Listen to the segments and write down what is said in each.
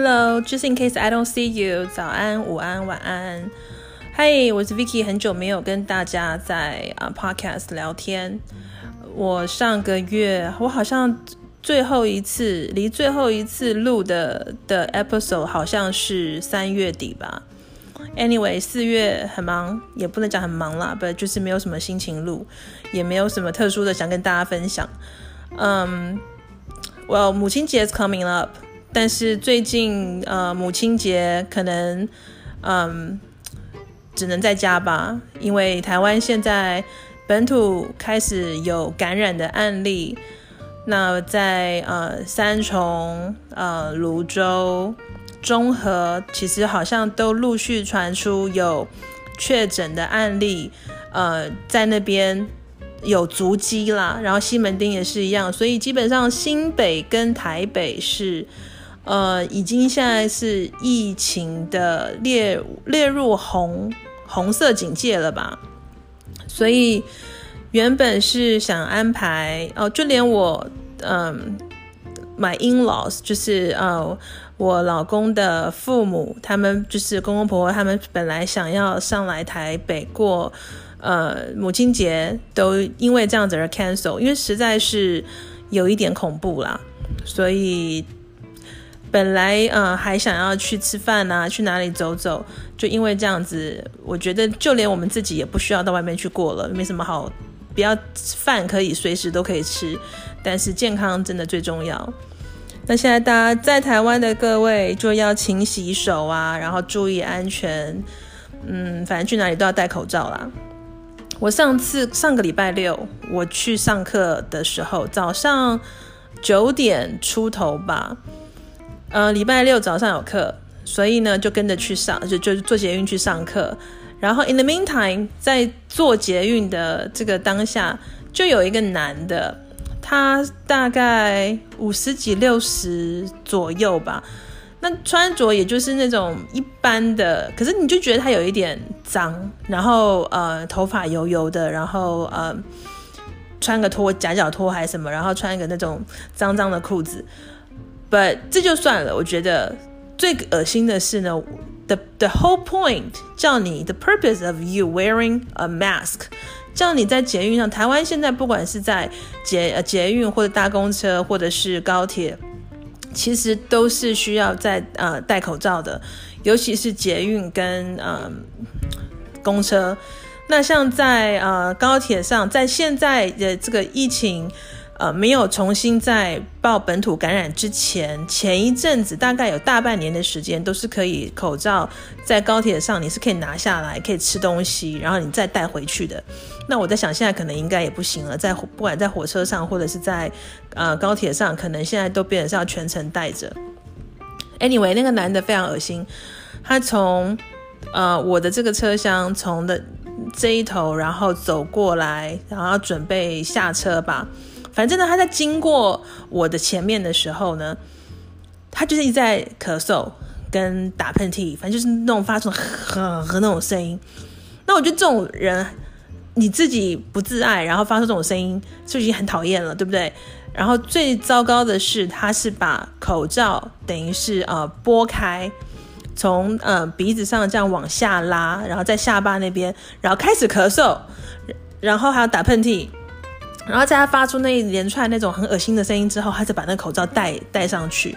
Hello, just in case I don't see you，早安、午安、晚安。Hi，我是 Vicky，很久没有跟大家在啊、uh, Podcast 聊天。我上个月，我好像最后一次离最后一次录的的 episode 好像是三月底吧。Anyway，四月很忙，也不能讲很忙啦，but 就是没有什么心情录，也没有什么特殊的想跟大家分享。嗯、um,，Well，母亲节 is coming up。但是最近呃母亲节可能嗯只能在家吧，因为台湾现在本土开始有感染的案例，那在呃三重、呃芦洲、中和，其实好像都陆续传出有确诊的案例，呃在那边有足迹啦，然后西门町也是一样，所以基本上新北跟台北是。呃，已经现在是疫情的列列入红红色警戒了吧？所以原本是想安排哦，就连我嗯，my in-laws 就是呃我老公的父母，他们就是公公婆婆，他们本来想要上来台北过呃母亲节，都因为这样子而 cancel，因为实在是有一点恐怖啦，所以。本来呃还想要去吃饭啊，去哪里走走，就因为这样子，我觉得就连我们自己也不需要到外面去过了，没什么好，不要饭可以随时都可以吃，但是健康真的最重要。那现在大家在台湾的各位就要勤洗手啊，然后注意安全，嗯，反正去哪里都要戴口罩啦。我上次上个礼拜六我去上课的时候，早上九点出头吧。呃，礼拜六早上有课，所以呢就跟着去上，就就坐捷运去上课。然后 in the meantime，在坐捷运的这个当下，就有一个男的，他大概五十几六十左右吧。那穿着也就是那种一般的，可是你就觉得他有一点脏，然后呃头发油油的，然后呃穿个拖夹脚拖还是什么，然后穿一个那种脏脏的裤子。But 这就算了，我觉得最恶心的是呢，the the whole point 叫你 the purpose of you wearing a mask，叫你在捷运上，台湾现在不管是在捷捷运或者搭公车或者是高铁，其实都是需要在呃戴口罩的，尤其是捷运跟呃公车。那像在呃高铁上，在现在的这个疫情。呃，没有重新再报本土感染之前，前一阵子大概有大半年的时间，都是可以口罩在高铁上你是可以拿下来，可以吃东西，然后你再带回去的。那我在想，现在可能应该也不行了，在不管在火车上或者是在呃高铁上，可能现在都变成是要全程戴着。Anyway，那个男的非常恶心，他从呃我的这个车厢从的这一头，然后走过来，然后准备下车吧。反正呢，他在经过我的前面的时候呢，他就是一在咳嗽跟打喷嚏，反正就是那种发出呵呵那种声音。那我觉得这种人，你自己不自爱，然后发出这种声音，就已经很讨厌了，对不对？然后最糟糕的是，他是把口罩等于是呃拨开，从呃鼻子上这样往下拉，然后在下巴那边，然后开始咳嗽，然后还要打喷嚏。然后在他发出那一连串那种很恶心的声音之后，他就把那口罩戴戴上去，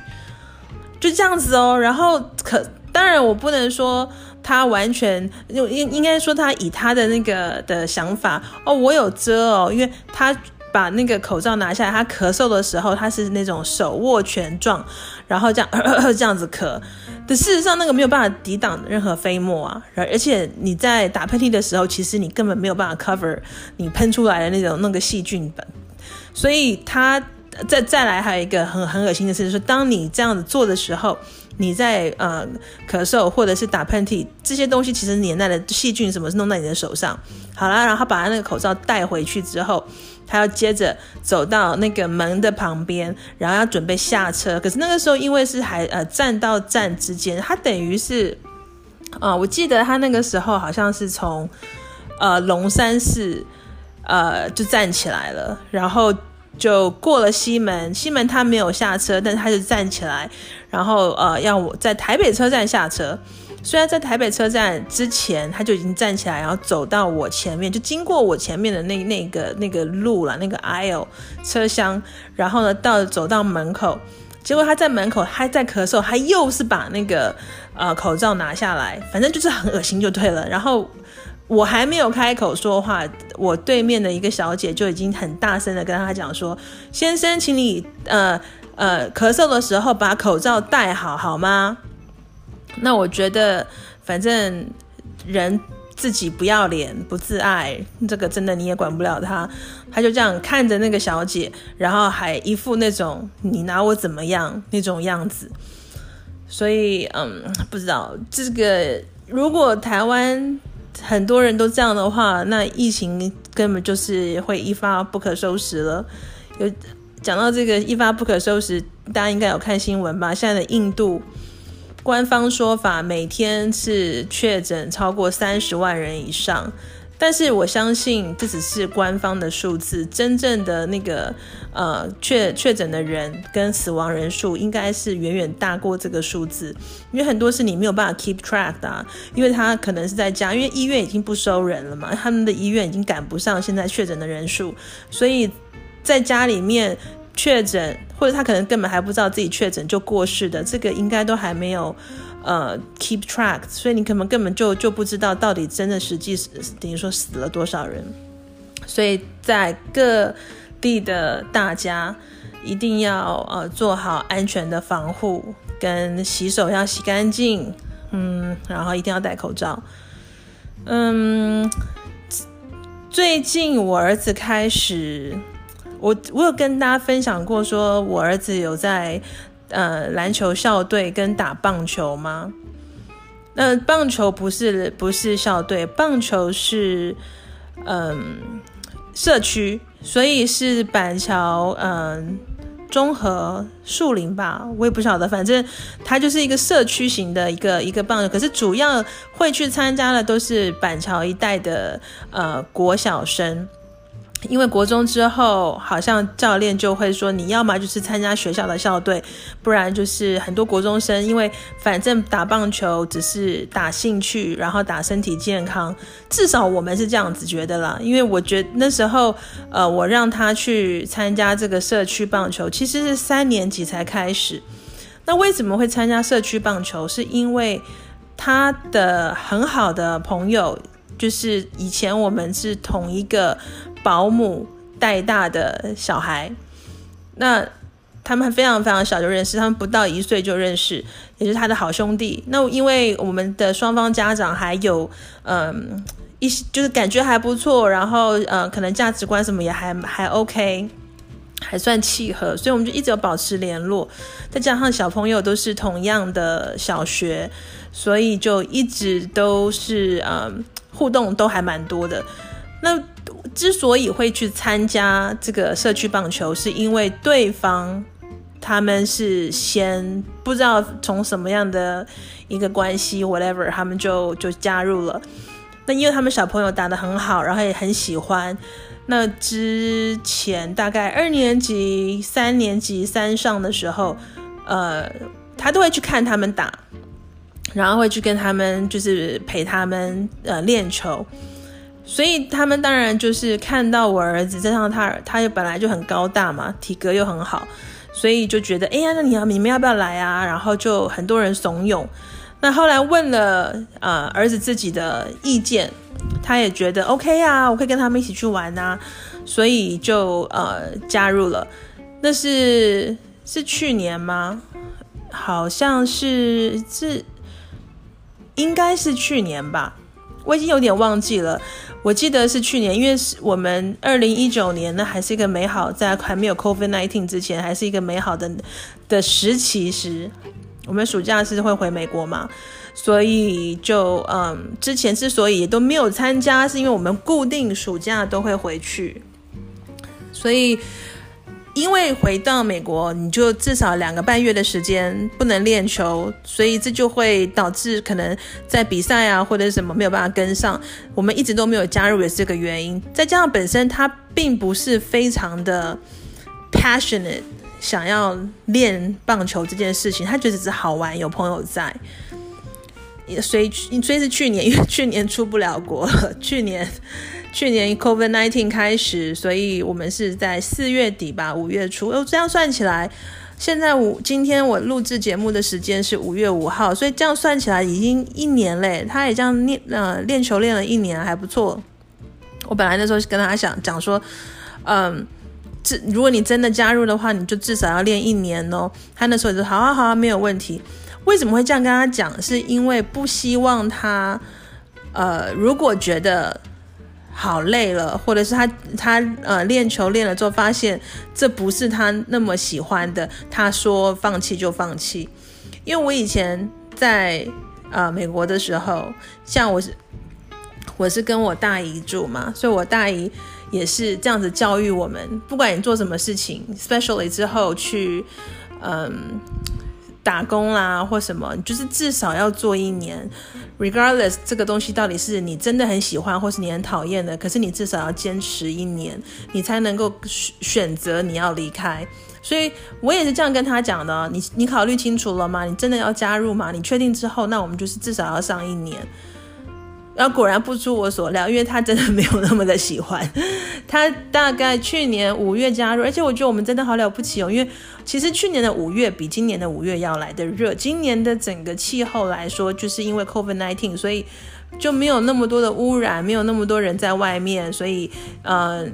就这样子哦。然后可当然我不能说他完全，应应该说他以他的那个的想法哦，我有遮哦，因为他把那个口罩拿下来，他咳嗽的时候他是那种手握拳状，然后这样呵呵这样子咳。但事实上，那个没有办法抵挡任何飞沫啊，而且你在打喷嚏的时候，其实你根本没有办法 cover 你喷出来的那种那个细菌本。所以他再再来还有一个很很恶心的事，就是当你这样子做的时候，你在呃咳嗽或者是打喷嚏这些东西，其实黏在的细菌什么是弄在你的手上。好了，然后把他那个口罩戴回去之后。他要接着走到那个门的旁边，然后要准备下车。可是那个时候，因为是还呃站到站之间，他等于是啊、我记得他那个时候好像是从呃龙山寺呃就站起来了，然后就过了西门，西门他没有下车，但是他就站起来，然后呃要我在台北车站下车。虽然在台北车站之前他就已经站起来，然后走到我前面，就经过我前面的那那个那个路了，那个 aisle 车厢，然后呢到走到门口，结果他在门口还在咳嗽，他又是把那个呃口罩拿下来，反正就是很恶心就对了。然后我还没有开口说话，我对面的一个小姐就已经很大声的跟他讲说：“先生，请你呃呃咳嗽的时候把口罩戴好，好吗？”那我觉得，反正人自己不要脸、不自爱，这个真的你也管不了他。他就这样看着那个小姐，然后还一副那种“你拿我怎么样”那种样子。所以，嗯，不知道这个，如果台湾很多人都这样的话，那疫情根本就是会一发不可收拾了。有讲到这个一发不可收拾，大家应该有看新闻吧？现在的印度。官方说法，每天是确诊超过三十万人以上，但是我相信这只是官方的数字，真正的那个呃确确诊的人跟死亡人数应该是远远大过这个数字，因为很多是你没有办法 keep track 的啊，因为他可能是在家，因为医院已经不收人了嘛，他们的医院已经赶不上现在确诊的人数，所以在家里面。确诊，或者他可能根本还不知道自己确诊就过世的，这个应该都还没有呃 keep track，所以你可能根本就就不知道到底真的实际等于说死了多少人。所以在各地的大家一定要呃做好安全的防护，跟洗手要洗干净，嗯，然后一定要戴口罩。嗯，最近我儿子开始。我我有跟大家分享过，说我儿子有在呃篮球校队跟打棒球吗？那、棒球不是不是校队，棒球是嗯、社区，所以是板桥嗯中和树林吧，我也不晓得，反正它就是一个社区型的一个一个棒球，可是主要会去参加的都是板桥一带的呃国小生。因为国中之后，好像教练就会说，你要么就是参加学校的校队，不然就是很多国中生，因为反正打棒球只是打兴趣，然后打身体健康，至少我们是这样子觉得啦。因为我觉得那时候，呃，我让他去参加这个社区棒球，其实是三年级才开始。那为什么会参加社区棒球？是因为他的很好的朋友，就是以前我们是同一个。保姆带大的小孩，那他们非常非常小就认识，他们不到一岁就认识，也是他的好兄弟。那因为我们的双方家长还有嗯一就是感觉还不错，然后呃可能价值观什么也还还 OK，还算契合，所以我们就一直有保持联络。再加上小朋友都是同样的小学，所以就一直都是嗯互动都还蛮多的。那之所以会去参加这个社区棒球，是因为对方他们是先不知道从什么样的一个关系，whatever，他们就就加入了。那因为他们小朋友打得很好，然后也很喜欢。那之前大概二年级、三年级、三上的时候，呃，他都会去看他们打，然后会去跟他们就是陪他们呃练球。所以他们当然就是看到我儿子，加上他，他又本来就很高大嘛，体格又很好，所以就觉得，哎呀，那你要你们要不要来啊？然后就很多人怂恿。那后来问了呃儿子自己的意见，他也觉得 OK 啊，我可以跟他们一起去玩啊，所以就呃加入了。那是是去年吗？好像是是应该是去年吧，我已经有点忘记了。我记得是去年，因为是我们二零一九年呢，还是一个美好，在还没有 COVID-NINETEEN 之前，还是一个美好的的时期时，我们暑假是会回美国嘛，所以就嗯，之前之所以都没有参加，是因为我们固定暑假都会回去，所以。因为回到美国，你就至少两个半月的时间不能练球，所以这就会导致可能在比赛啊或者什么没有办法跟上。我们一直都没有加入也是这个原因。再加上本身他并不是非常的 passionate 想要练棒球这件事情，他觉得只是好玩，有朋友在。所以，所以是去年，因为去年出不了国，去年去年 COVID-19 开始，所以我们是在四月底吧，五月初。哦，这样算起来，现在五今天我录制节目的时间是五月五号，所以这样算起来已经一年嘞。他也这样练呃练球练了一年，还不错。我本来那时候是跟他想讲说，嗯，这如果你真的加入的话，你就至少要练一年哦。他那时候就说好啊好啊，没有问题。为什么会这样跟他讲？是因为不希望他，呃，如果觉得好累了，或者是他他呃练球练了之后发现这不是他那么喜欢的，他说放弃就放弃。因为我以前在呃美国的时候，像我是我是跟我大姨住嘛，所以我大姨也是这样子教育我们，不管你做什么事情，especially 之后去嗯。打工啦，或什么，就是至少要做一年，regardless 这个东西到底是你真的很喜欢，或是你很讨厌的，可是你至少要坚持一年，你才能够选择你要离开。所以我也是这样跟他讲的，你你考虑清楚了吗？你真的要加入吗？你确定之后，那我们就是至少要上一年。然后果然不出我所料，因为他真的没有那么的喜欢。他大概去年五月加入，而且我觉得我们真的好了不起哦，因为其实去年的五月比今年的五月要来的热。今年的整个气候来说，就是因为 COVID-19，所以就没有那么多的污染，没有那么多人在外面，所以呃，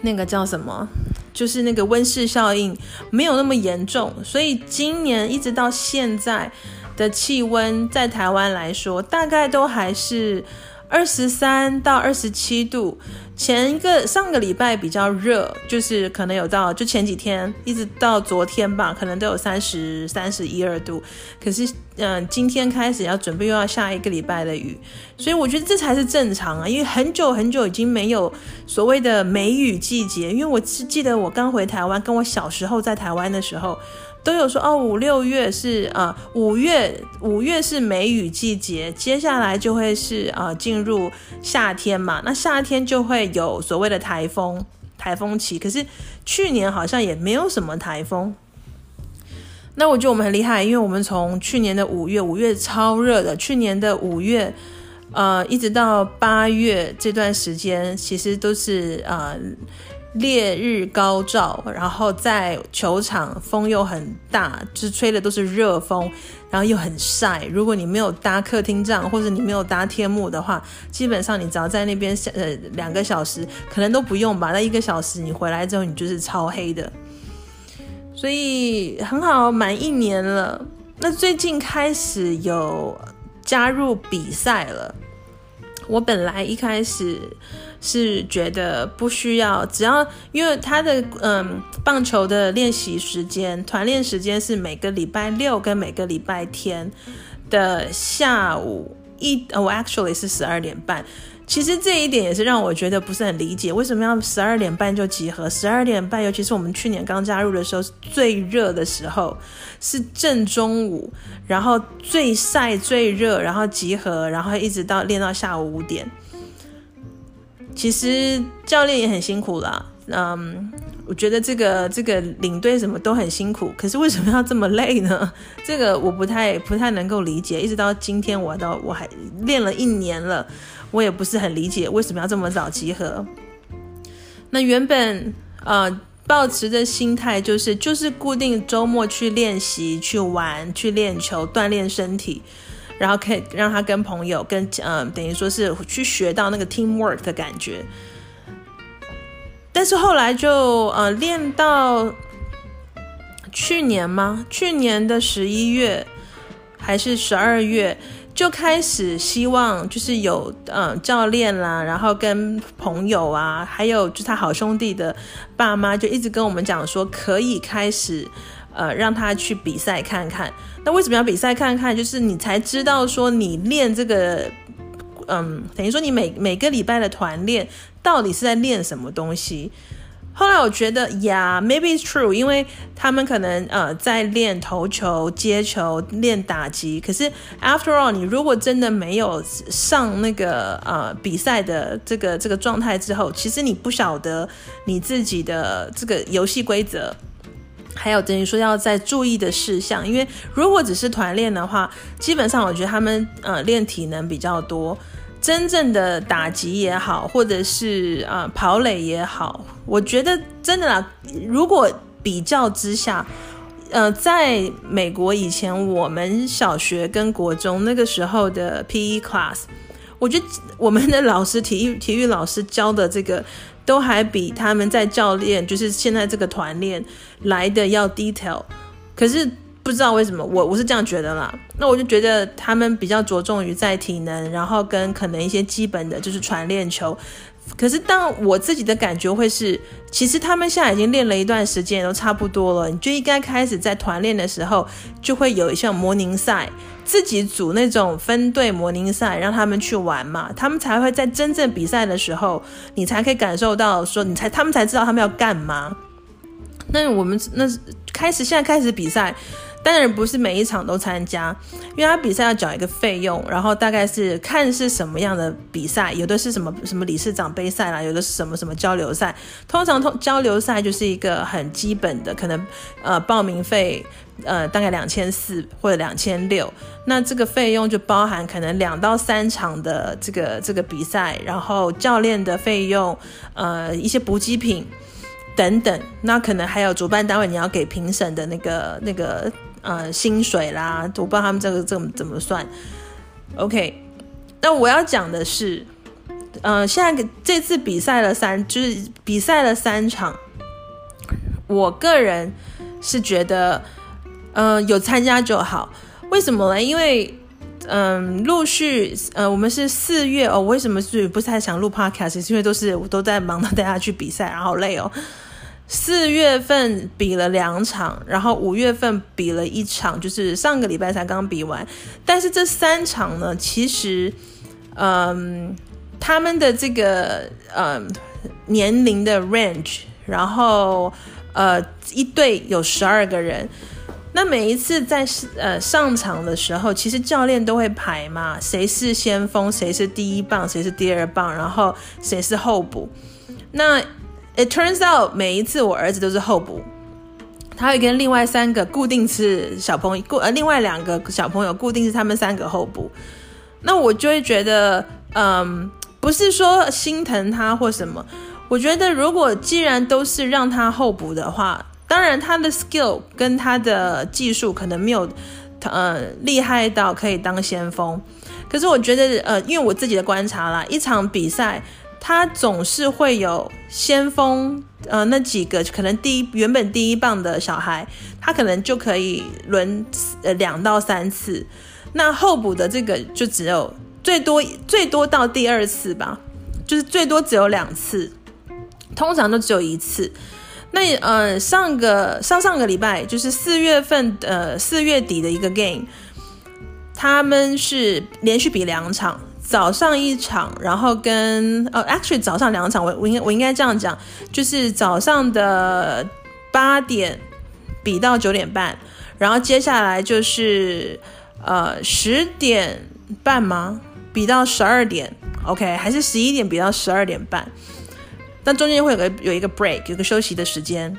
那个叫什么，就是那个温室效应没有那么严重，所以今年一直到现在。的气温在台湾来说，大概都还是二十三到二十七度。前一个上个礼拜比较热，就是可能有到就前几天一直到昨天吧，可能都有三十三十一二度。可是，嗯、今天开始要准备又要下一个礼拜的雨，所以我觉得这才是正常啊。因为很久很久已经没有所谓的梅雨季节，因为我是记得我刚回台湾，跟我小时候在台湾的时候。都有说哦，五六月是啊，五月五月是梅雨季节，接下来就会是啊，进入夏天嘛。那夏天就会有所谓的台风，台风期。可是去年好像也没有什么台风。那我觉得我们很厉害，因为我们从去年的五月，五月超热的，去年的五月，呃，一直到八月这段时间，其实都是呃。烈日高照，然后在球场风又很大，就是吹的都是热风，然后又很晒。如果你没有搭客厅帐，或者你没有搭天幕的话，基本上你只要在那边呃两个小时，可能都不用吧。那一个小时你回来之后，你就是超黑的。所以很好，满一年了。那最近开始有加入比赛了。我本来一开始。是觉得不需要，只要因为他的嗯棒球的练习时间，团练时间是每个礼拜六跟每个礼拜天的下午一，我、actually 是十二点半。其实这一点也是让我觉得不是很理解，为什么要十二点半就集合？十二点半，尤其是我们去年刚加入的时候，是最热的时候，是正中午，然后最晒最热，然后集合，然后一直到练到下午五点。其实教练也很辛苦啦，嗯，我觉得这个这个领队什么都很辛苦，可是为什么要这么累呢？这个我不太不太能够理解。一直到今天，我到我还练了一年了，我也不是很理解为什么要这么早集合。那原本呃抱持的心态就是就是固定周末去练习、去玩、去练球、锻炼身体。然后可以让他跟朋友跟嗯、等于说是去学到那个 teamwork 的感觉。但是后来就呃练到去年吗？去年的十一月还是十二月就开始希望就是有嗯、教练啦，然后跟朋友啊，还有就他好兄弟的爸妈就一直跟我们讲说可以开始。呃，让他去比赛看看。那为什么要比赛看看？就是你才知道说你练这个，嗯，等于说你每每个礼拜的团练到底是在练什么东西。后来我觉得，Yeah，maybe it's true，因为他们可能呃在练投球、接球、练打击。可是 after all，你如果真的没有上那个呃比赛的这个这个状态之后，其实你不晓得你自己的这个游戏规则，还有等于说要再注意的事项。因为如果只是团练的话，基本上我觉得他们呃练体能比较多。真正的打击也好，或者是啊、跑垒也好，我觉得真的啦。如果比较之下，呃，在美国以前，我们小学跟国中那个时候的 PE class，我觉得我们的老师体育体育老师教的这个，都还比他们在教练，就是现在这个团练来的要 detail。可是。不知道为什么，我我是这样觉得啦。那我就觉得他们比较着重于在体能，然后跟可能一些基本的就是传练球。可是当我自己的感觉会是，其实他们现在已经练了一段时间，都差不多了。你就应该开始在团练的时候，就会有一项模拟赛，自己组那种分队模拟赛，让他们去玩嘛。他们才会在真正比赛的时候，你才可以感受到说，你才他们才知道他们要干嘛。那我们那开始现在开始比赛。当然不是每一场都参加，因为他比赛要缴一个费用，然后大概是看是什么样的比赛，有的是什么什么理事长杯赛啦，有的是什么什么交流赛。通常通交流赛就是一个很基本的，可能呃报名费呃大概两千四或者两千六，那这个费用就包含可能两到三场的这个这个比赛，然后教练的费用，呃一些补给品等等，那可能还有主办单位你要给评审的那个那个。呃，薪水啦，我不知道他们这个怎么怎么算。OK，那我要讲的是，呃，现在这次比赛了三，就是比赛了三场，我个人是觉得，呃，有参加就好。为什么呢？因为，嗯、陆续，呃，我们是四月哦。为什么是不太想录 Podcast？是因为都是我都在忙着带他去比赛，然后好累哦。四月份比了两场，然后五月份比了一场，就是上个礼拜才刚比完。但是这三场呢，其实，嗯，他们的这个嗯年龄的 range，然后呃一队有十二个人，那每一次在呃上场的时候，其实教练都会排嘛，谁是先锋，谁是第一棒，谁是第二棒，然后谁是候补，那。It turns out 每一次我儿子都是候补，他会跟另外三个固定是小朋友，固呃另外两个小朋友固定是他们三个候补，那我就会觉得，嗯，不是说心疼他或什么，我觉得如果既然都是让他候补的话，当然他的 skill 跟他的技术可能没有，呃厉害到可以当先锋，可是我觉得，呃，因为我自己的观察啦，一场比赛。他总是会有先锋，呃，那几个可能第一原本第一棒的小孩，他可能就可以轮呃两到三次，那候补的这个就只有最多最多到第二次吧，就是最多只有两次，通常都只有一次。那呃上个上上个礼拜就是四月份呃四月底的一个 game，他们是连续比两场。早上一场，然后跟呃、，actually 早上两场，我我应我应该这样讲，就是早上的八点比到九点半，然后接下来就是呃十点半吗？比到十二点，OK，还是十一点比到十二点半？但中间会有个有一个 break，有个休息的时间。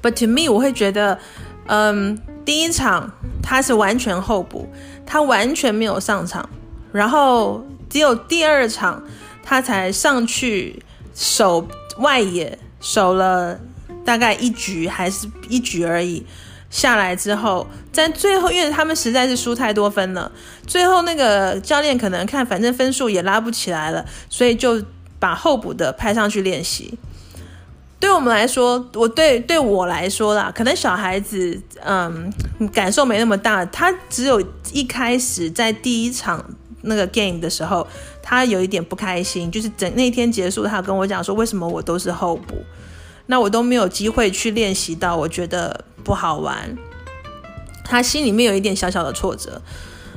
But to me，我会觉得，嗯，第一场他是完全候补，他完全没有上场。然后只有第二场，他才上去守外野，守了大概一局还是一局而已。下来之后，在最后，因为他们实在是输太多分了，最后那个教练可能看，反正分数也拉不起来了，所以就把候补的派上去练习。对我们来说，我对对我来说啦，可能小孩子嗯感受没那么大，他只有一开始在第一场。那个 game 的时候，他有一点不开心，就是整那天结束，他跟我讲说，为什么我都是候补，那我都没有机会去练习到，我觉得不好玩。他心里面有一点小小的挫折，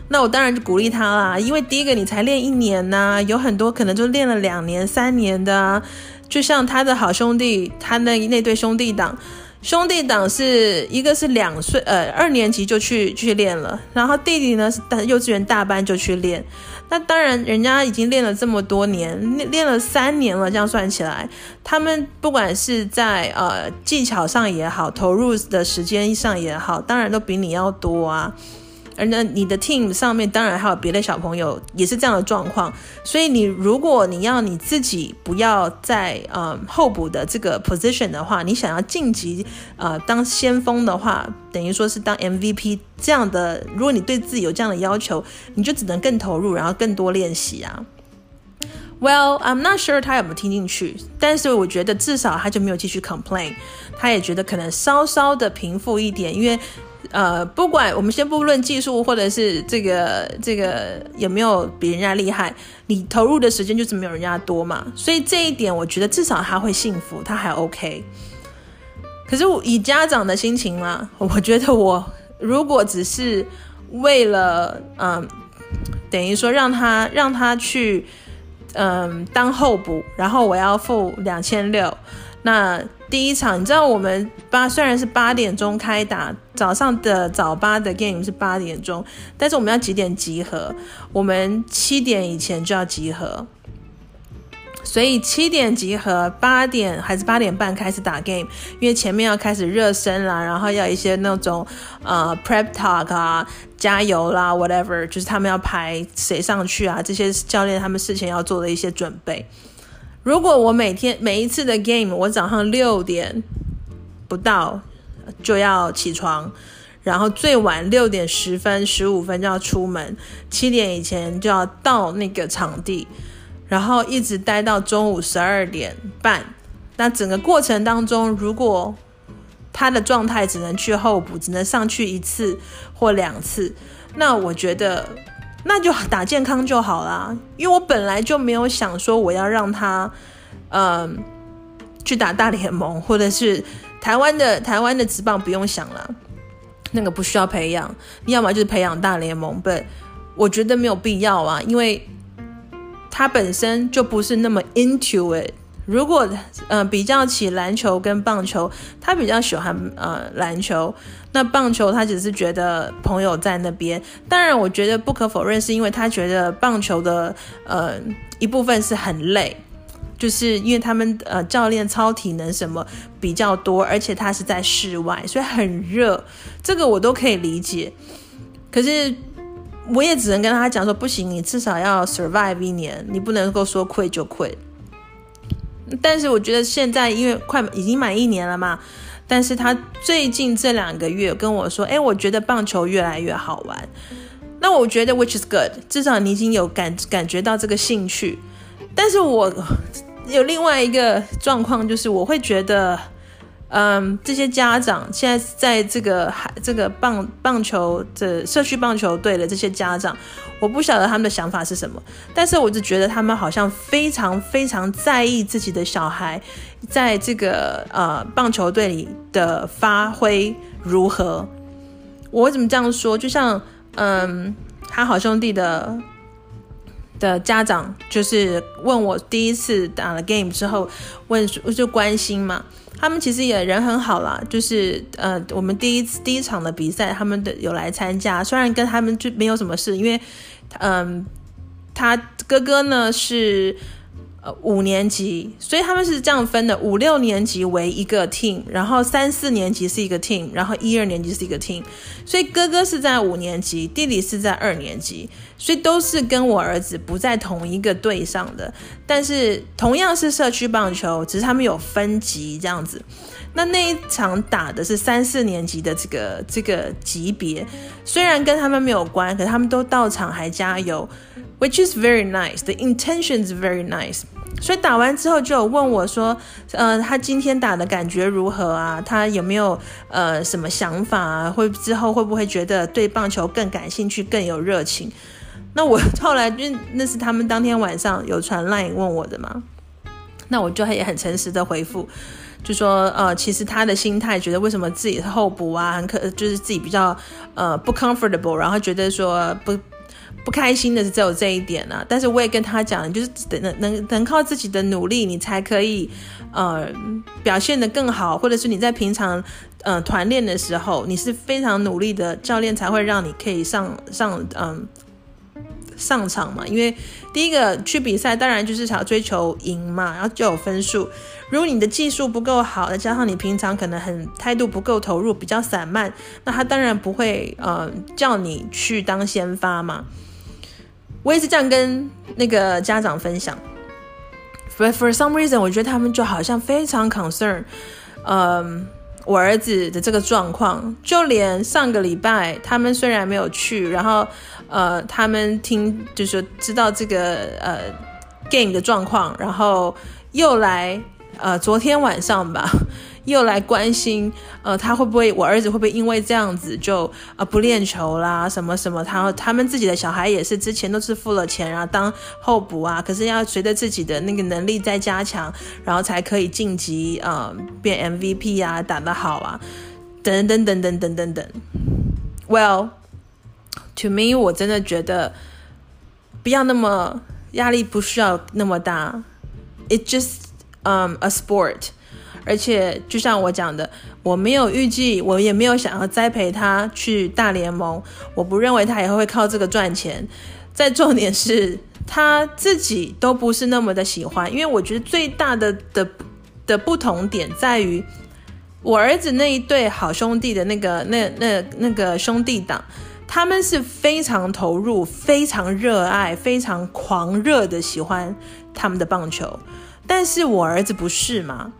那我当然就鼓励他啦，因为第一个你才练一年呐、有很多可能就练了两年、三年的，啊就像他的好兄弟，他那那对兄弟党。兄弟档是一个是两岁，呃，二年级就去去练了，然后弟弟呢是幼稚园大班就去练。那当然，人家已经练了这么多年，练练了三年了，这样算起来，他们不管是在呃技巧上也好，投入的时间上也好，当然都比你要多啊。而呢，你的 team 上面当然还有别的小朋友也是这样的状况，所以你如果你要你自己不要在呃候补的这个 position 的话，你想要晋级呃当先锋的话，等于说是当 MVP 这样的，如果你对自己有这样的要求，你就只能更投入，然后更多练习啊。Well, I'm not sure 他有没有听进去，但是我觉得至少他就没有继续 complain，他也觉得可能稍稍的平复一点，因为。呃，不管我们先不论技术，或者是这个这个有没有比人家厉害，你投入的时间就是没有人家多嘛，所以这一点我觉得至少他会幸福，他还 OK。可是我以家长的心情嘛，我觉得我如果只是为了嗯、等于说让他让他去嗯、当候补，然后我要付两千六。那第一场，你知道我们八虽然是八点钟开打，早上的早八的 game 是八点钟，但是我们要几点集合？我们七点以前就要集合，所以七点集合，八点还是八点半开始打 game，因为前面要开始热身啦，然后要一些那种呃 prep talk 啊，加油啦，whatever，就是他们要排谁上去啊，这些教练他们事前要做的一些准备。如果我每天每一次的 game，我早上六点不到就要起床，然后最晚六点十分、十五分就要出门，七点以前就要到那个场地，然后一直待到中午十二点半。那整个过程当中，如果他的状态只能去候补，只能上去一次或两次，那我觉得。那就打健康就好啦，因为我本来就没有想说我要让他，嗯、去打大联盟，或者是台湾的台湾的职棒不用想了，那个不需要培养，你要么就是培养大联盟，不，我觉得没有必要啊，因为他本身就不是那么 into it。如果呃比较起篮球跟棒球，他比较喜欢呃篮球。那棒球他只是觉得朋友在那边。当然，我觉得不可否认，是因为他觉得棒球的呃一部分是很累，就是因为他们呃教练操体能什么比较多，而且他是在室外，所以很热。这个我都可以理解。可是我也只能跟他讲说，不行，你至少要 survive 一年，你不能够说 quit 就 quit。但是我觉得现在因为快已经满一年了嘛，但是他最近这两个月跟我说，哎，我觉得棒球越来越好玩。那我觉得 which is good，至少你已经有感感觉到这个兴趣。但是我有另外一个状况，就是我会觉得。嗯，这些家长现在在这个这个棒棒球的社区棒球队的这些家长，我不晓得他们的想法是什么，但是我就觉得他们好像非常非常在意自己的小孩在这个呃棒球队里的发挥如何。我怎么这样说？就像嗯，他好兄弟的的家长就是问我第一次打了 game 之后问就关心嘛。他们其实也人很好啦，就是呃，我们第一次第一场的比赛，他们的有来参加，虽然跟他们就没有什么事，因为嗯、他哥哥呢是。呃，五年级，所以他们是这样分的：五六年级为一个 team，然后三四年级是一个 team，然后一二年级是一个 team。所以哥哥是在五年级，弟弟是在二年级，所以都是跟我儿子不在同一个队上的。但是同样是社区棒球，只是他们有分级这样子。那那一场打的是三四年级的这个这个级别，虽然跟他们没有关，可他们都到场还加油。Which is very nice. The intention is very nice. 所以打完之后就有问我说，呃，他今天打的感觉如何啊？他有没有呃什么想法啊？会之后会不会觉得对棒球更感兴趣、更有热情？那我后来就那是他们当天晚上有传 line 问我的嘛，那我就也很诚实的回复，就说呃，其实他的心态觉得为什么自己是候补啊，很可就是自己比较呃不 comfortable，然后觉得说不。不开心的是只有这一点啊。但是我也跟他讲，就是能能能靠自己的努力，你才可以呃表现得更好，或者是你在平常呃团练的时候，你是非常努力的，教练才会让你可以上上嗯。上场嘛，因为第一个去比赛，当然就是想要追求赢嘛，然后就有分数。如果你的技术不够好，再加上你平常可能很态度不够投入，比较散漫，那他当然不会呃叫你去当先发嘛。我也是这样跟那个家长分享，but for some reason，我觉得他们就好像非常 concern，嗯。我儿子的这个状况，就连上个礼拜，他们虽然没有去，然后，呃，他们听就是知道这个呃 game 的状况，然后又来，呃，昨天晚上吧。又来关心，呃，他会不会，我儿子会不会因为这样子就呃不练球啦，什么什么？他他们自己的小孩也是，之前都是付了钱，然后当候补啊，可是要随着自己的那个能力再加强，然后才可以晋级，呃，变 MVP 啊，打得好啊，等等等等等等等。Well, to me，我真的觉得不要那么压力，不需要那么大。It's just um a sport. 而且，就像我讲的，我没有预计，我也没有想要栽培他去大联盟。我不认为他以后会靠这个赚钱。再重点是，他自己都不是那么的喜欢。因为我觉得最大的的的不同点在于，我儿子那一对好兄弟的那个那那那个兄弟党，他们是非常投入、非常热爱、非常狂热的喜欢他们的棒球。但是我儿子不是嘛？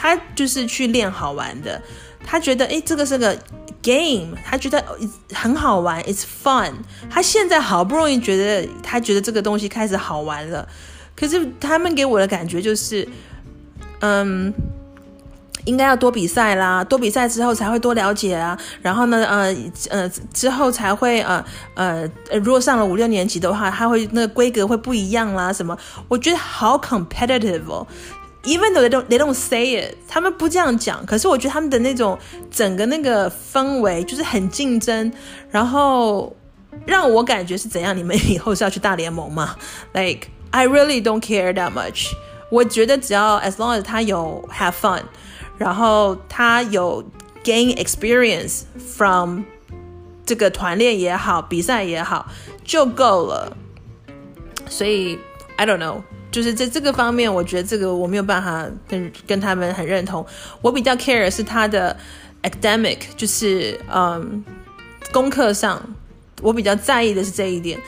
他就是去练好玩的，他觉得诶，这个是个 game，他觉得很好玩，it's fun。他现在好不容易觉得，他觉得这个东西开始好玩了，可是他们给我的感觉就是，嗯，应该要多比赛啦，多比赛之后才会多了解啊，然后呢，呃呃，之后才会呃呃，如果上了五六年级的话，他会那个规格会不一样啦，什么？我觉得好 competitive 哦。Even though they don't they don't say it，他们不这样讲，可是我觉得他们的那种整个那个氛围就是很竞争，然后让我感觉是怎样？你们以后是要去大联盟吗？Like I really don't care that much。我觉得只要 as long as 他有 have fun，然后他有 gain experience from 这个团练也好，比赛也好，就够了。所以 I don't know。 就是在这个方面，我觉得这个我没有办法跟跟他们很认同。我比较 care 是他的 academic，就是嗯功课上，我比较在意的是这一点。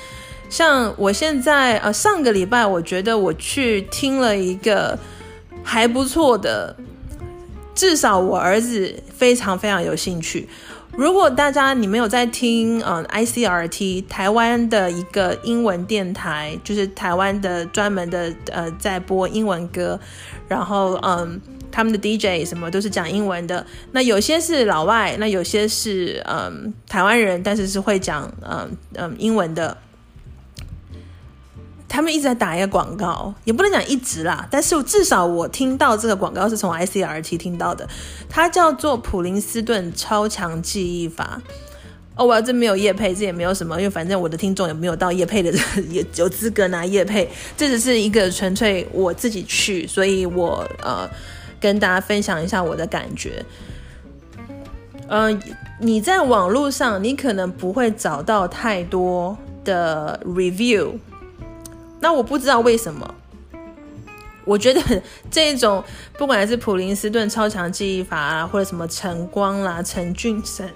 像我现在呃上个礼拜，我觉得我去听了一个还不错的，至少我儿子非常非常有兴趣。如果大家你没有在听，嗯，ICRT 台湾的一个英文电台，就是台湾的专门的呃在播英文歌，然后嗯，他们的 DJ 什么都是讲英文的。那有些是老外，那有些是嗯台湾人，但是是会讲嗯嗯英文的。他们一直在打一个广告，也不能讲一直啦，但是至少我听到这个广告是从 ICRT 听到的，它叫做普林斯顿超强记忆法。哦，我要这没有业配，这也没有什么，因为反正我的听众也没有到业配的，也有资格拿业配，这只是一个纯粹我自己去，所以我呃跟大家分享一下我的感觉。嗯、你在网络上你可能不会找到太多的 review。那我不知道为什么，我觉得 这种不管是普林斯顿超强记忆法啊，或者什么晨光啦、陈俊生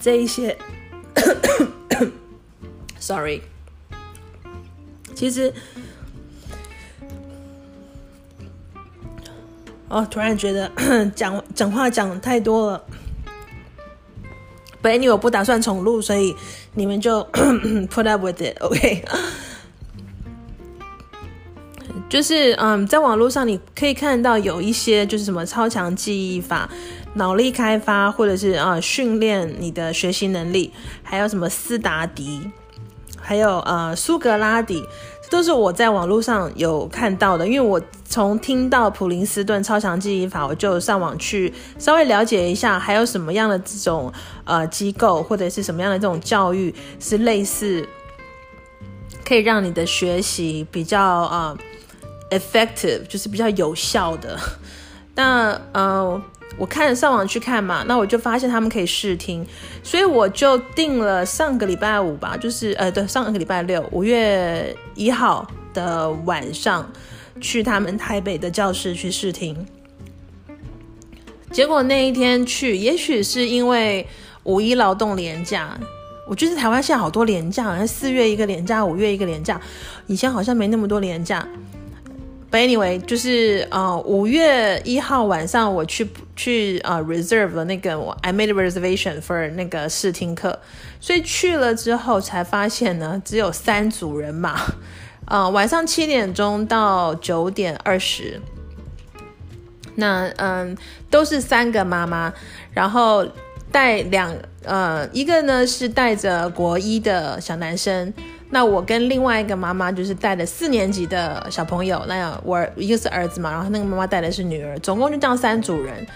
这一些，sorry，其实，哦，突然觉得 讲讲话讲太多了。本来我不打算重录，所以你们就 put up with it，OK？、就是嗯，在网络上你可以看到有一些就是什么超强记忆法、脑力开发，或者是啊、呃、训练你的学习能力，还有什么斯达迪，还有呃苏格拉底，这都是我在网络上有看到的。因为我从听到普林斯顿超强记忆法，我就上网去稍微了解一下，还有什么样的这种呃机构或者是什么样的这种教育是类似，可以让你的学习比较呃 effective，就是比较有效的。那呃。我看上网去看嘛，那我就发现他们可以试听，所以我就定了上个礼拜五吧，就是呃对，上个礼拜六，五月一号的晚上去他们台北的教室去试听。结果那一天去，也许是因为五一劳动连假，我觉得台湾现在好多连假，好像四月一个连假，五月一个连假，以前好像没那么多连假。But anyway，就是呃五月一号晚上我去去呃 reserve 了那个我 I made a reservation for 那个试听课，所以去了之后才发现呢，只有三组人马，呃晚上七点钟到九点二十，那嗯都是三个妈妈，然后带两呃一个呢是带着国一的小男生。那我跟另外一个妈妈就是带了四年级的小朋友，那样我一个是儿子嘛，然后那个妈妈带的是女儿，总共就这样三组人。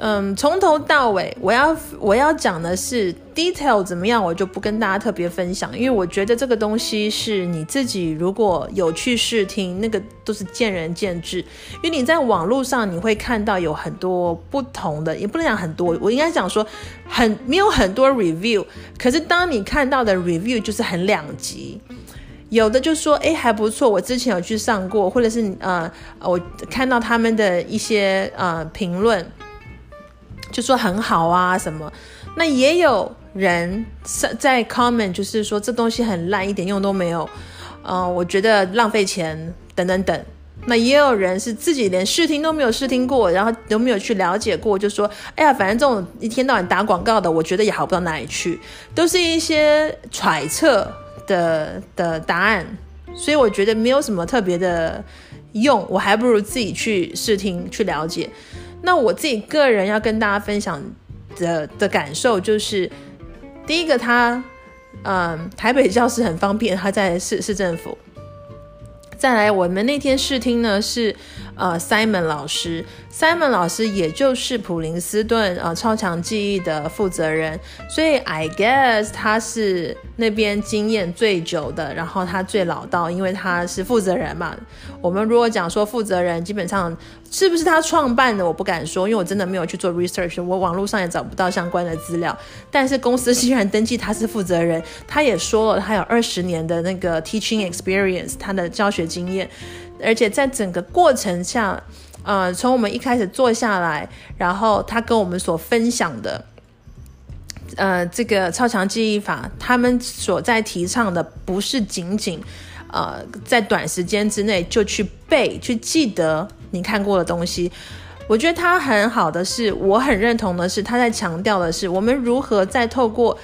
嗯，从头到尾，我要我要讲的是 detail 怎么样，我就不跟大家特别分享，因为我觉得这个东西是你自己如果有去试听，那个都是见仁见智。因为你在网络上你会看到有很多不同的，也不能讲很多，我应该讲说很没有很多 review，可是当你看到的 review 就是很两极，有的就说诶还不错，我之前有去上过，或者是呃我看到他们的一些呃评论。就说很好啊什么，那也有人在 comment，就是说这东西很烂，一点用都没有，呃，我觉得浪费钱等等等。那也有人是自己连试听都没有试听过，然后都没有去了解过，就说，哎呀，反正这种一天到晚打广告的，我觉得也好不到哪里去，都是一些揣测的的答案，所以我觉得没有什么特别的用，我还不如自己去试听去了解。那我自己个人要跟大家分享的的感受就是，第一个他，嗯，台北教室很方便，他在市市政府。再来，我们那天试听呢是呃 Simon 老师，Simon 老师也就是普林斯顿呃超强记忆的负责人，所以 I guess 他是那边经验最久的，然后他最老道，因为他是负责人嘛。我们如果讲说负责人，基本上是不是他创办的，我不敢说，因为我真的没有去做 research，我网络上也找不到相关的资料。但是公司既然登记他是负责人，他也说了他有二十年的那个 teaching experience，他的教学经验，而且在整个过程下，呃，从我们一开始坐下来，然后他跟我们所分享的，呃，这个超强记忆法，他们所在提倡的不是仅仅，呃，在短时间之内就去背、去记得你看过的东西。我觉得他很好的是，我很认同的是，他在强调的是，我们如何在透过。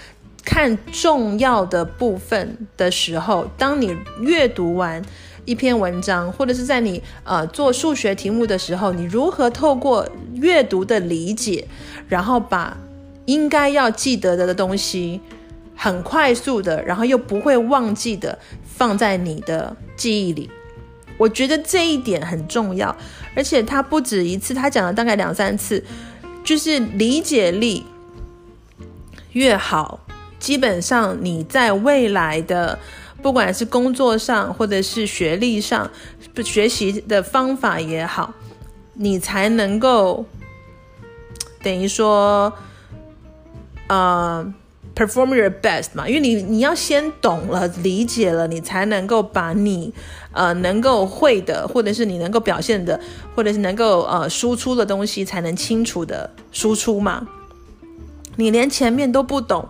看重要的部分的时候，当你阅读完一篇文章，或者是在你呃做数学题目的时候，你如何透过阅读的理解，然后把应该要记得的东西很快速的，然后又不会忘记的放在你的记忆里。我觉得这一点很重要，而且他不止一次，他讲了大概两三次，就是理解力越好。基本上你在未来的不管是工作上或者是学历上，学习的方法也好，你才能够等于说，呃，perform your best 嘛，因为你你要先懂了、理解了，你才能够把你呃能够会的，或者是你能够表现的，或者是能够呃输出的东西，才能清楚的输出嘛。你连前面都不懂。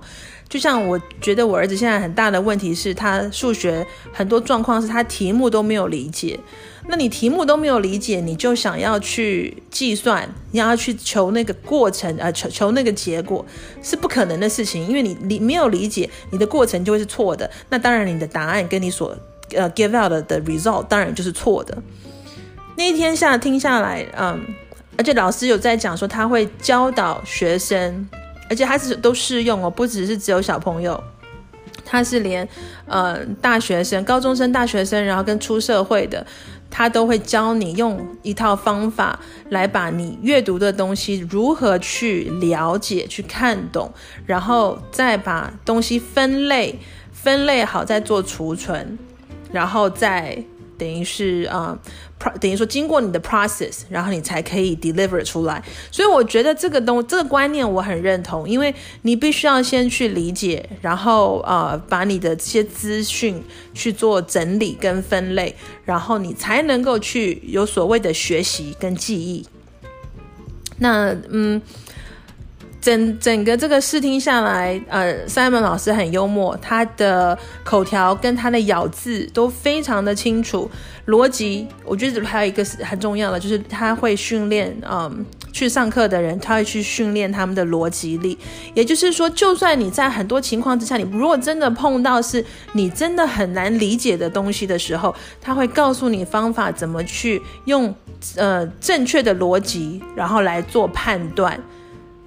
就像我觉得我儿子现在很大的问题是他数学很多状况是他题目都没有理解，那你题目都没有理解，你就想要去计算，你要去求那个过程，呃，求求那个结果是不可能的事情，因为你你没有理解，你的过程就会是错的，那当然你的答案跟你所呃 give out 的 result 当然就是错的。那一天下听下来，嗯，而且老师有在讲说他会教导学生。而且它是都适用哦，不只是只有小朋友，它是连呃大学生、高中生、大学生，然后跟出社会的，他都会教你用一套方法来把你阅读的东西如何去了解、去看懂，然后再把东西分类、分类好，再做储存，然后再等于是啊。等于说，经过你的 process，然后你才可以 deliver 出来。所以我觉得这个东这个观念我很认同，因为你必须要先去理解，然后呃把你的这些资讯去做整理跟分类，然后你才能够去有所谓的学习跟记忆。那嗯。整整个这个试听下来，呃，Simon 老师很幽默，他的口条跟他的咬字都非常的清楚，逻辑，我觉得还有一个很重要的，就是他会训练，嗯，去上课的人，他会去训练他们的逻辑力，也就是说，就算你在很多情况之下，你如果真的碰到是你真的很难理解的东西的时候，他会告诉你方法怎么去用，呃，正确的逻辑，然后来做判断。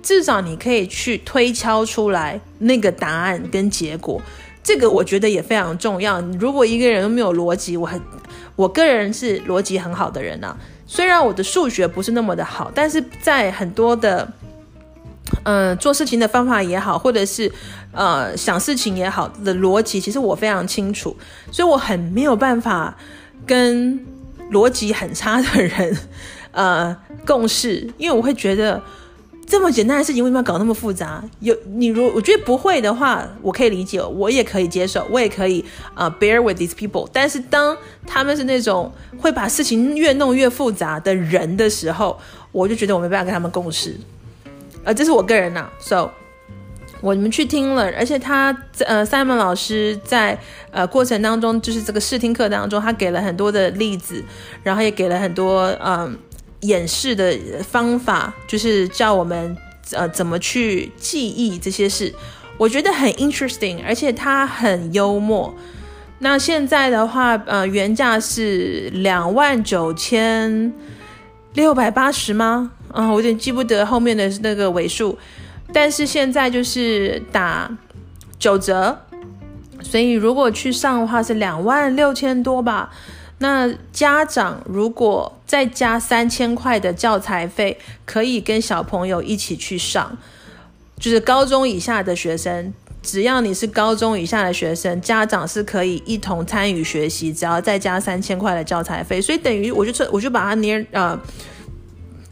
至少你可以去推敲出来那个答案跟结果，这个我觉得也非常重要。如果一个人没有逻辑，我很，我个人是逻辑很好的人啊。虽然我的数学不是那么的好，但是在很多的，嗯、做事情的方法也好，或者是呃想事情也好的逻辑，其实我非常清楚，所以我很没有办法跟逻辑很差的人呃共事，因为我会觉得。这么简单的事情为什么要搞那么复杂？有你如我觉得不会的话，我可以理解，我也可以接受，我也可以啊、bear with these people。但是当他们是那种会把事情越弄越复杂的人的时候，我就觉得我没办法跟他们共事。呃，这是我个人呐、So 我们去听了，而且他呃 Simon 老师在呃过程当中，就是这个试听课当中，他给了很多的例子，然后也给了很多嗯。演示的方法就是教我们呃怎么去记忆这些事，我觉得很 interesting，而且他很幽默。那现在的话，呃，原价是两万九千六百八十吗？嗯，我有点记不得后面的那个尾数，但是现在就是打九折，所以如果去上的话是两万六千多吧。那家长如果再加三千块的教材费，可以跟小朋友一起去上，就是高中以下的学生，只要你是高中以下的学生，家长是可以一同参与学习，只要再加三千块的教材费，所以等于我就我就把它捏呃，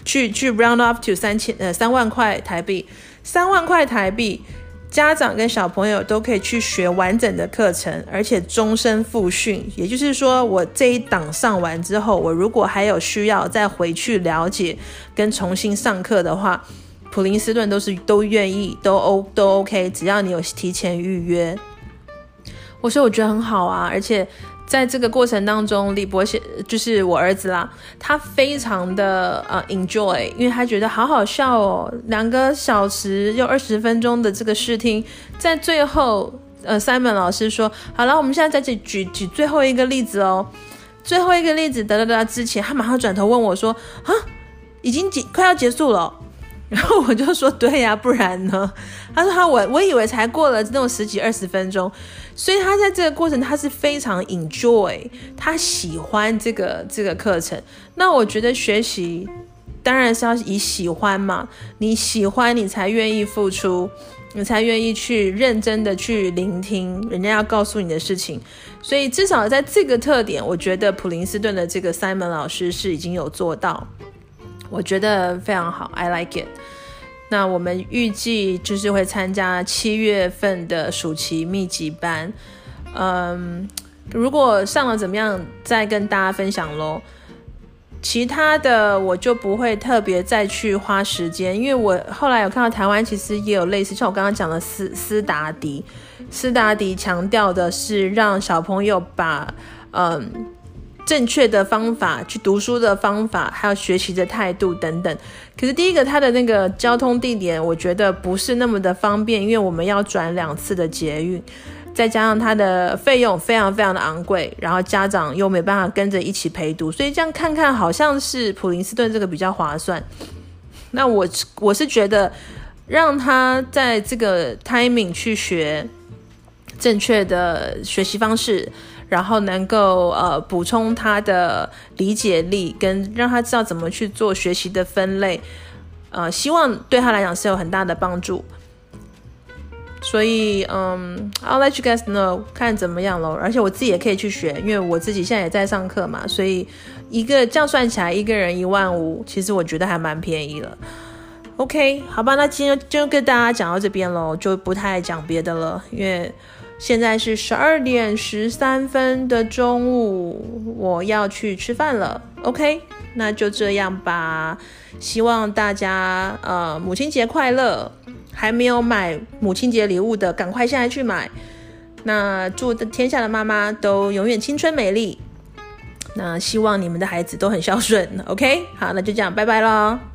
去去 round up to 三千呃三万块台币，三万块台币。家长跟小朋友都可以去学完整的课程，而且终身复训。也就是说，我这一档上完之后，我如果还有需要再回去了解跟重新上课的话，普林斯顿都是都愿意，都 O 都 OK，只要你有提前预约。我说我觉得很好啊，而且。在这个过程当中，李博先就是我儿子啦，他非常的呃 enjoy，因为他觉得好好笑哦，两个小时又二十分钟的这个试听，在最后呃 Simon 老师说好了，我们现在再举举举最后一个例子哦，最后一个例子哒哒哒之前，他马上转头问我说啊，已经结快要结束了。然后我就说对呀，不然呢？他说他我我以为才过了那种十几二十分钟，所以他在这个过程他是非常 enjoy，他喜欢这个这个课程。那我觉得学习当然是要以喜欢嘛，你喜欢你才愿意付出，你才愿意去认真的去聆听人家要告诉你的事情。所以至少在这个特点，我觉得普林斯顿的这个 Simon 老师是已经有做到。我觉得非常好，I like it。那我们预计就是会参加七月份的暑期密集班，嗯，如果上了怎么样，再跟大家分享喽。其他的我就不会特别再去花时间，因为我后来有看到台湾其实也有类似，像我刚刚讲的斯斯达迪，斯达迪强调的是让小朋友把嗯。正确的方法去读书的方法，还有学习的态度等等。可是第一个，它的那个交通地点，我觉得不是那么的方便，因为我们要转两次的捷运，再加上它的费用非常非常的昂贵，然后家长又没办法跟着一起陪读，所以这样看看好像是普林斯顿这个比较划算。那我我是觉得让他在这个 timing 去学正确的学习方式。然后能够呃补充他的理解力，跟让他知道怎么去做学习的分类，呃，希望对他来讲是有很大的帮助。所以，嗯，I'll let you guys know，看怎么样咯。而且我自己也可以去学，因为我自己现在也在上课嘛。所以，一个这样算起来，一个人一万五，其实我觉得还蛮便宜了。OK，好吧，那今天就跟大家讲到这边喽，就不太讲别的了，因为现在是十二点十三分的中午，我要去吃饭了。OK，那就这样吧。希望大家呃母亲节快乐。还没有买母亲节礼物的，赶快现在去买。那祝天下的妈妈都永远青春美丽。那希望你们的孩子都很孝顺。OK，好，那就这样，拜拜喽。